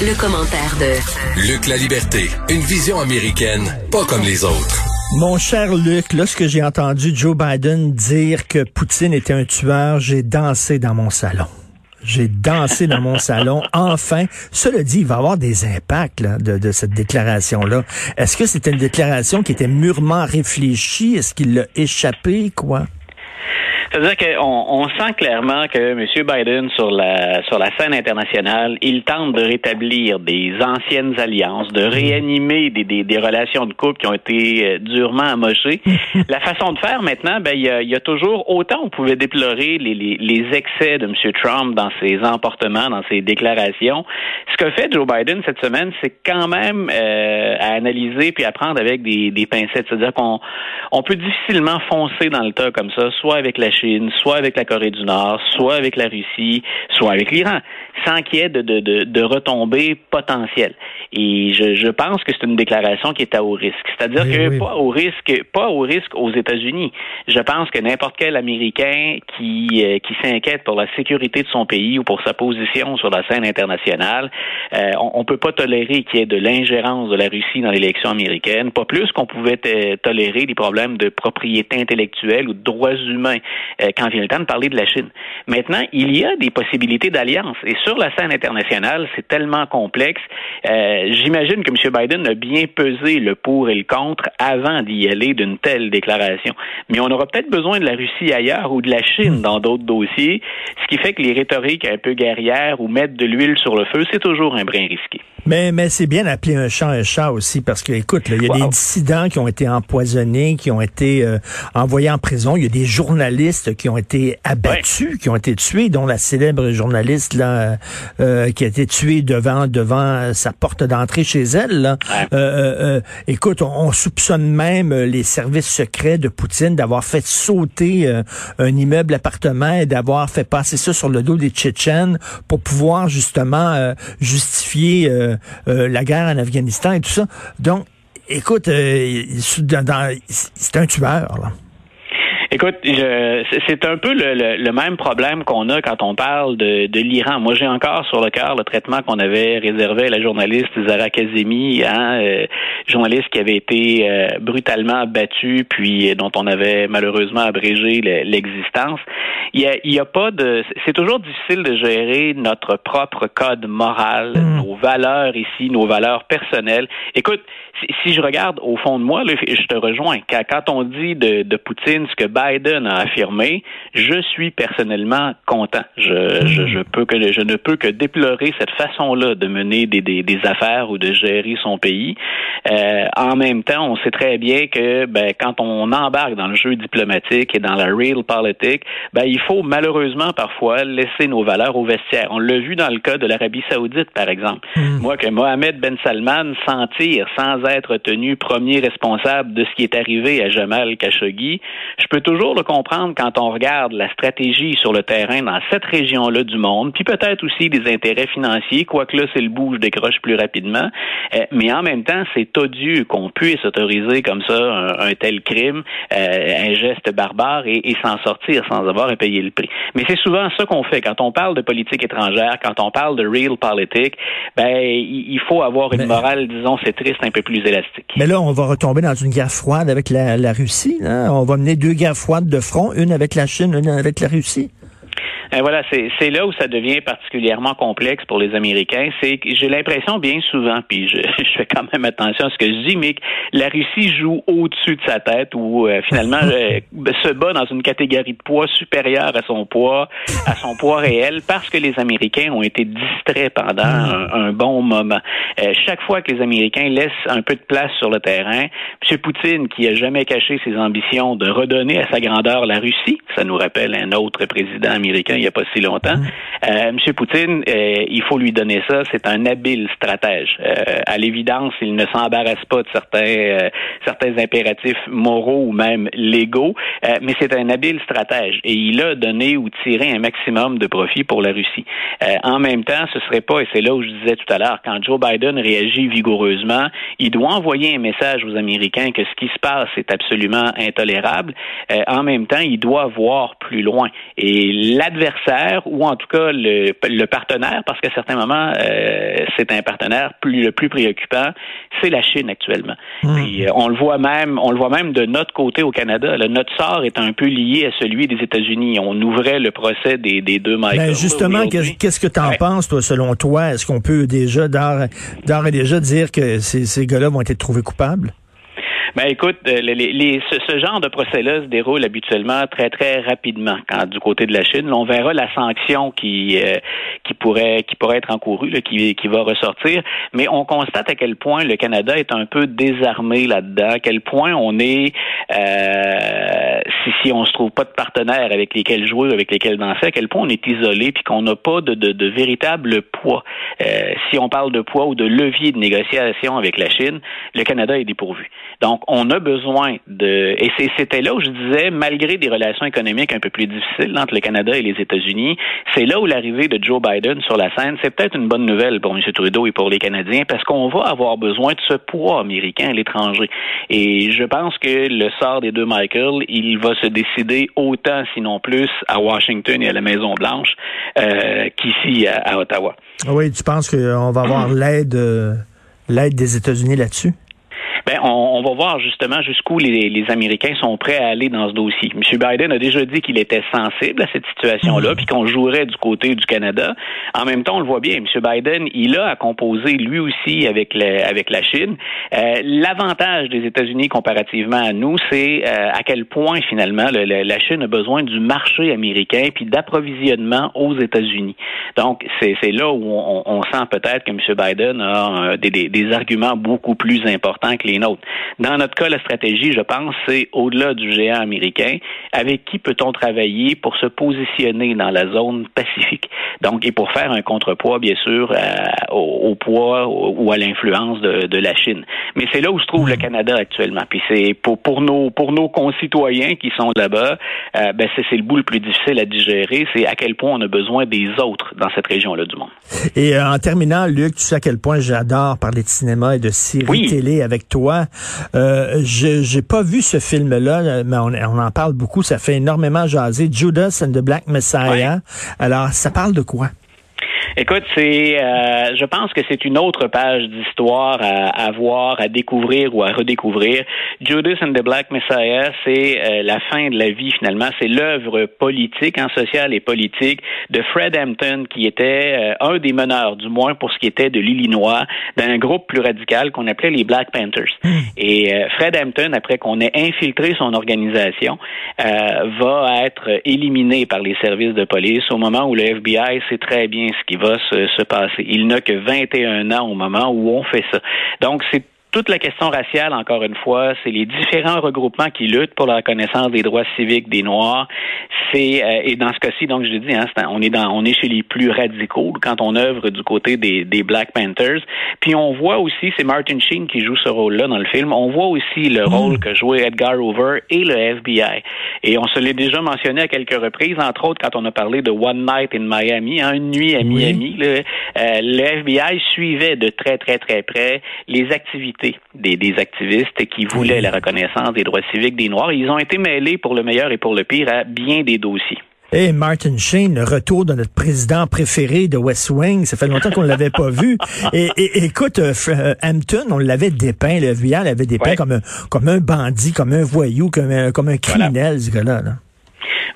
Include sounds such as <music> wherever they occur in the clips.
Le, commentaire de Luc La Liberté, une vision américaine, pas comme les autres. Mon cher Luc, lorsque j'ai entendu Joe Biden dire que Poutine était un tueur, j'ai dansé dans mon salon. J'ai dansé dans mon <laughs> salon. Enfin, cela dit, il va y avoir des impacts de, de, cette déclaration-là. Est-ce que c'était une déclaration qui était mûrement réfléchie? Est-ce qu'il l'a échappé, quoi? C'est-à-dire qu'on on sent clairement que M. Biden, sur la, sur la scène internationale, il tente de rétablir des anciennes alliances, de réanimer des, des, des relations de couple qui ont été euh, durement amochées. <laughs> la façon de faire maintenant, ben, il y a, y a, toujours, autant on pouvait déplorer les, les, les, excès de M. Trump dans ses emportements, dans ses déclarations. Ce que fait Joe Biden cette semaine, c'est quand même euh, à analyser puis à prendre avec des, des pincettes. C'est-à-dire qu'on on peut difficilement foncer dans le tas comme ça, soit avec la Chine, soit avec la Corée du Nord, soit avec la Russie, soit avec l'Iran, sans qu'il y ait de, de, de, de retombées potentielles. Et je, je pense que c'est une déclaration qui est à haut risque. C'est-à-dire que pas au risque, pas au risque aux États-Unis. Je pense que n'importe quel Américain qui, euh, qui s'inquiète pour la sécurité de son pays ou pour sa position sur la scène internationale, euh, on, ne peut pas tolérer qu'il y ait de l'ingérence de la Russie dans l'élection américaine, pas plus qu'on pouvait tolérer des problèmes de propriété intellectuelle ou de droits humains euh, quand vient le temps de parler de la Chine. Maintenant, il y a des possibilités d'alliance et sur la scène internationale, c'est tellement complexe. Euh, j'imagine que M. Biden a bien pesé le pour et le contre avant d'y aller d'une telle déclaration. Mais on aura peut-être besoin de la Russie ailleurs ou de la Chine dans d'autres dossiers, ce qui fait que les rhétoriques un peu guerrières ou mettre de l'huile sur le feu, c'est toujours un brin risqué. Mais, mais c'est bien d'appeler un chat un chat aussi, parce que, écoute, il y a des dissidents qui ont été empoisonnés, qui ont été euh, envoyés en prison. Il y a des journalistes qui ont été abattus, qui ont été tués, dont la célèbre journaliste là, euh, qui a été tuée devant devant sa porte d'entrée chez elle. Là. Euh, écoute, on, soupçonne même les services secrets de Poutine d'avoir fait sauter un immeuble appartement et d'avoir fait passer ça sur le dos des Tchétchènes pour pouvoir justement justifier euh, la guerre en Afghanistan et tout ça. Donc, écoute, euh, c'est un tueur. Là. Écoute, c'est un peu le, même problème qu'on a quand on parle de, l'Iran. Moi, j'ai encore sur le cœur le traitement qu'on avait réservé à la journaliste Zara Kazemi, hein, euh, journaliste qui avait été euh, brutalement abattue, puis dont on avait malheureusement abrégé l'existence. Il y a, il y a pas de. C'est toujours difficile de gérer notre propre code moral, mm. nos valeurs ici, nos valeurs personnelles. Écoute, si, je regarde au fond de moi, je te rejoins. Quand, on dit de, de Poutine ce que Biden a affirmé, je suis personnellement content. Je, je, je, peux que, je ne peux que déplorer cette façon-là de mener des, des, des, affaires ou de gérer son pays. Euh, en même temps, on sait très bien que ben, quand on embarque dans le jeu diplomatique et dans la real politique, ben, il faut malheureusement parfois laisser nos valeurs au vestiaire. On l'a vu dans le cas de l'Arabie saoudite, par exemple. Hmm. Moi, que Mohamed Ben Salman s'en tire sans être tenu premier responsable de ce qui est arrivé à Jamal Khashoggi, je peux toujours le comprendre quand on regarde la stratégie sur le terrain dans cette région-là du monde, puis peut-être aussi des intérêts financiers, quoique là, c'est le bout, je décroche plus rapidement. Euh, mais en même temps, c'est odieux qu'on puisse autoriser comme ça un, tel crime, euh, un geste barbare et, s'en sortir sans avoir à payer le prix. Mais c'est souvent ça qu'on fait quand on parle de politique étrangère, quand on parle de real politique. Ben, il faut avoir une morale, disons, c'est triste, un peu plus élastique. Mais là, on va retomber dans une guerre froide avec la, la Russie. Là. On va mener deux guerres froides de front, une avec la Chine, une avec la Russie? Et voilà, c'est là où ça devient particulièrement complexe pour les Américains. C'est que j'ai l'impression bien souvent, puis je, <laughs> je, fais quand même attention à ce que je dis, mais que la Russie joue au-dessus de sa tête ou euh, finalement <laughs> euh, se bat dans une catégorie de poids supérieure à son poids, à son poids réel, parce que les Américains ont été distraits pendant mm. un, bon moment. Euh, chaque fois que les Américains laissent un peu de place sur le terrain, M. Poutine, qui a jamais caché ses ambitions de redonner à sa grandeur la Russie, ça nous rappelle un autre président américain n'y a pas si longtemps. Mm. Euh, M. Poutine, euh, il faut lui donner ça, c'est un habile stratège. Euh, à l'évidence, il ne s'embarrasse pas de certains, certains impératifs moraux ou même légaux, mais c'est un habile stratège et il a donné ou tiré un maximum de profit pour la Russie. en même temps, ce serait pas, et c'est là où je disais tout à l'heure, quand Joe Biden réagit vigoureusement, il doit envoyer un message aux Américains que ce qui se passe est absolument intolérable. en même temps, il doit voir plus loin. Et l'adversaire, ou en tout cas le, partenaire, parce qu'à certains moments, euh, c'est un partenaire plus, le plus préoccupant, c'est la Chine actuellement. Hmm. Puis euh, on le voit même, on le voit même de notre côté au Canada. notre sort est un peu lié à celui des États-Unis. On ouvrait le procès des, deux Michael. Ben justement, qu'est-ce que tu en penses, toi, selon toi? Est-ce qu'on peut déjà, d'ores et déjà, dire que ces, ces gars-là vont être trouvés coupables? Ben écoute, euh, ce, genre de procès-là se déroule habituellement très très rapidement du côté de la Chine. on verra la sanction qui euh, qui pourrait qui pourrait être encourue, là, qui, qui va ressortir. Mais on constate à quel point le Canada est un peu désarmé là-dedans, à quel point on est euh, si si on se trouve pas de partenaires avec lesquels jouer, avec lesquels danser, à quel point on est isolé puis qu'on n'a pas de, de, de, véritable poids. Euh, si on parle de poids ou de levier de négociation avec la Chine, le Canada est dépourvu. Donc on a besoin de... Et c'était là où je disais, malgré des relations économiques un peu plus difficiles entre le Canada et les États-Unis, c'est là où l'arrivée de Joe Biden sur la scène, c'est peut-être une bonne nouvelle pour M. Trudeau et pour les Canadiens, parce qu'on va avoir besoin de ce poids américain à l'étranger. Et je pense que le sort des deux Michael, il va se décider autant, sinon plus, à Washington et à la Maison-Blanche euh, qu'ici à, Ottawa. Oui, tu penses qu'on va avoir l'aide euh, l'aide des États-Unis là-dessus? Ben, on, va voir justement jusqu'où les, Américains sont prêts à aller dans ce dossier. M. Biden a déjà dit qu'il était sensible à cette situation-là, mmh. puis qu'on jouerait du côté du Canada. En même temps, on le voit bien, M. Biden, il a à composer lui aussi avec, avec la Chine. Euh, l'avantage des États-Unis comparativement à nous, c'est euh, à quel point finalement la Chine a besoin du marché américain puis d'approvisionnement aux États-Unis. Donc, c'est là où on, sent peut-être que M. Biden a euh, des, des arguments beaucoup plus importants que les dans notre cas, la stratégie, je pense, c'est au-delà du géant américain, avec qui peut-on travailler pour se positionner dans la zone <laughs> pacifique? Donc, et pour faire un contrepoids, bien sûr, au, poids ou à l'influence de, la Chine. Mais c'est là où se trouve le Canada actuellement. Puis c'est pour, pour nos pour nos concitoyens qui sont là-bas, euh, ben c'est le bout le plus difficile à digérer, c'est à quel point on a besoin des autres dans cette région-là du monde. Et euh, en terminant, Luc, tu sais à quel point j'adore parler de cinéma et de séries télé avec toi. Euh, je j'ai pas vu ce film-là, mais on, en parle beaucoup. Ça fait énormément jaser. Judas and the Black Messiah. Alors, ça parle de quoi? Écoute, c'est, euh, je pense que c'est une autre page d'histoire à, à, voir, à découvrir ou à redécouvrir. Judas and the Black Messiah, c'est euh, la fin de la vie finalement. C'est l'œuvre politique, en hein, sociale et politique de Fred Hampton, qui était euh, un des meneurs, du moins pour ce qui était de l'Illinois, d'un groupe plus radical qu'on appelait les Black Panthers. Hmm. Et Fred Hampton, après qu'on ait infiltré son organisation, va être éliminé par les services de police au moment où le FBI sait très bien ce qui va va se, passer. Il n'a que 21 ans au moment où on fait ça. Donc, c'est toute la question raciale, encore une fois, c'est les différents regroupements qui luttent pour la reconnaissance des droits civiques des Noirs. C'est euh, et dans ce cas-ci, donc je dis, hein, on est dans, on est chez les plus radicaux quand on œuvre du côté des, des Black Panthers. Puis on voit aussi, c'est Martin Sheen qui joue ce rôle-là dans le film. On voit aussi le hmm. rôle que jouait Edgar Hoover et le FBI. Et on se l'est déjà mentionné à quelques reprises, entre autres quand on a parlé de One Night in Miami, hein, une nuit à Miami. Le, euh, le FBI suivait de très très très près les activités des, activistes qui voulaient la reconnaissance des droits civiques des Noirs. Ils ont été mêlés pour le meilleur et pour le pire à bien des dossiers. Et Martin Sheen, le retour de notre président préféré de West Wing, ça fait longtemps qu'on ne l'avait pas vu. <laughs> Et, écoute, euh, euh, Hampton, on l'avait dépeint, le FBI l'avait dépeint comme, un, comme un bandit, comme un voyou, comme un, comme un criminel, ce gars-là. là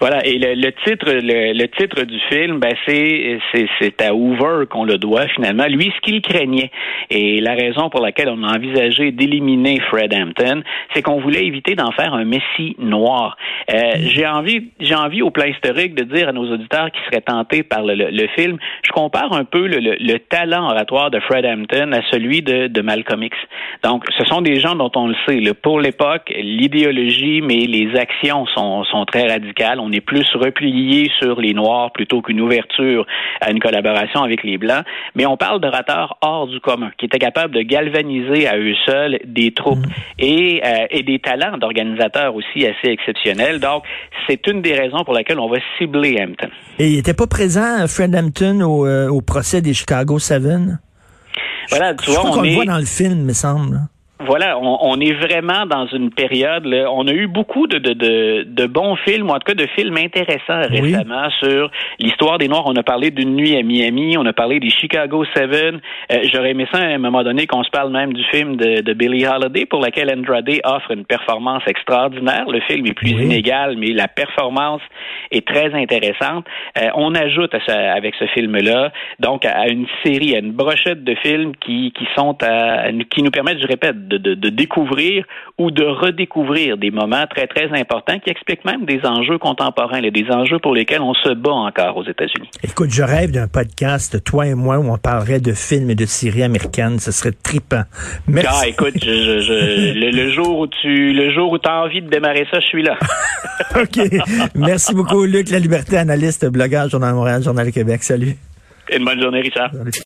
voilà. Et le, titre, le, titre du film, ben c'est c'est à Hoover qu'on le doit finalement. Lui, ce qu'il craignait et la raison pour laquelle on a envisagé d'éliminer Fred Hampton, c'est qu'on voulait éviter d'en faire un messie noir. Euh, j'ai envie, j'ai envie au plan historique de dire à nos auditeurs qui seraient tentés par le, le, film, je compare un peu le, le, talent oratoire de Fred Hampton à celui de, de Malcolm X. Donc, ce sont des gens dont on le sait. pour l'époque, l'idéologie, mais les actions sont, sont très radicales est plus replié sur les Noirs plutôt qu'une ouverture à une collaboration avec les Blancs. Mais on parle d'orateurs hors du commun, qui étaient capables de galvaniser à eux seuls des troupes mm. et, euh, et des talents d'organisateurs aussi assez exceptionnels. Donc, c'est une des raisons pour laquelle on va cibler Hampton. Et il n'était pas présent, Fred Hampton, au, euh, au procès des Chicago Seven? Voilà, tu vois, on, le voit dans le film, me semble voilà, on, est vraiment dans une période. Là, on a eu beaucoup de, de, de, bons films, ou en tout cas de films intéressants récemment sur l'histoire des Noirs. On a parlé d'une nuit à Miami, on a parlé des Chicago Seven. Euh, j'aurais aimé ça à un moment donné qu'on se parle même du film de, de Billie Holiday, pour lequel Andrade offre une performance extraordinaire. Le film est plus inégal, mais la performance est très intéressante. Euh, on ajoute à avec ce film-là, donc à une série, à une brochette de films qui, qui sont à, qui nous permettent, je répète, de, découvrir ou de redécouvrir des moments très, très importants qui expliquent même des enjeux contemporains, des enjeux pour lesquels on se bat encore aux États-Unis. Écoute, je rêve d'un podcast, toi et moi, où on parlerait de films et de séries américaines. Ce serait tripant. Merci. Ah, écoute, le, jour où tu le jour où as envie de démarrer ça, je suis là. <laughs> OK. Merci beaucoup, Luc La Liberté, analyste, blogueur, Journal Montréal, Journal Québec. Salut. Une bonne journée, Richard.